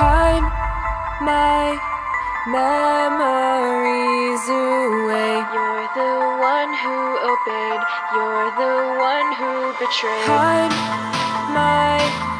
Hide my memories away. You're the one who obeyed, you're the one who betrayed. Hide my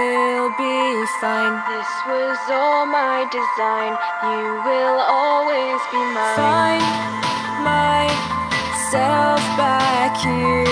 will be fine. This was all my design. You will always be mine. Find myself back here